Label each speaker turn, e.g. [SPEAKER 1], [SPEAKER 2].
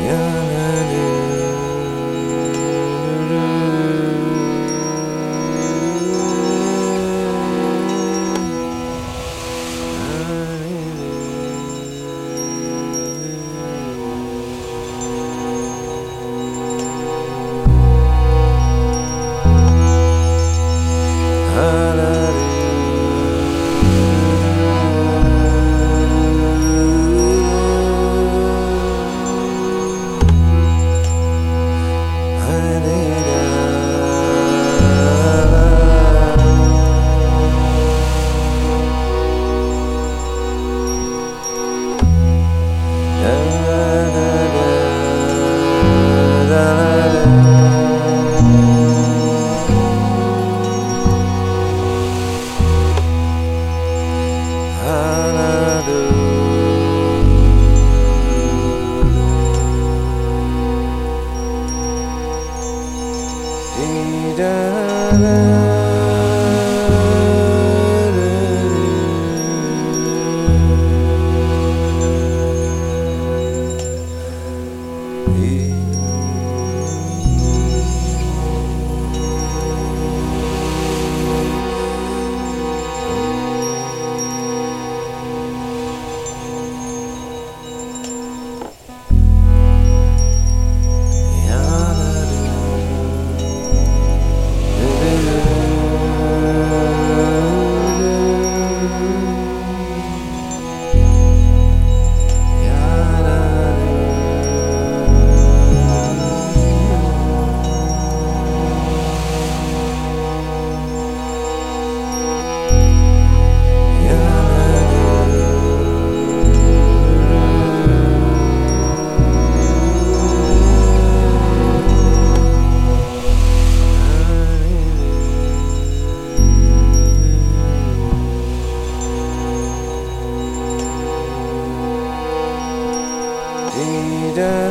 [SPEAKER 1] Yeah. love. Yeah.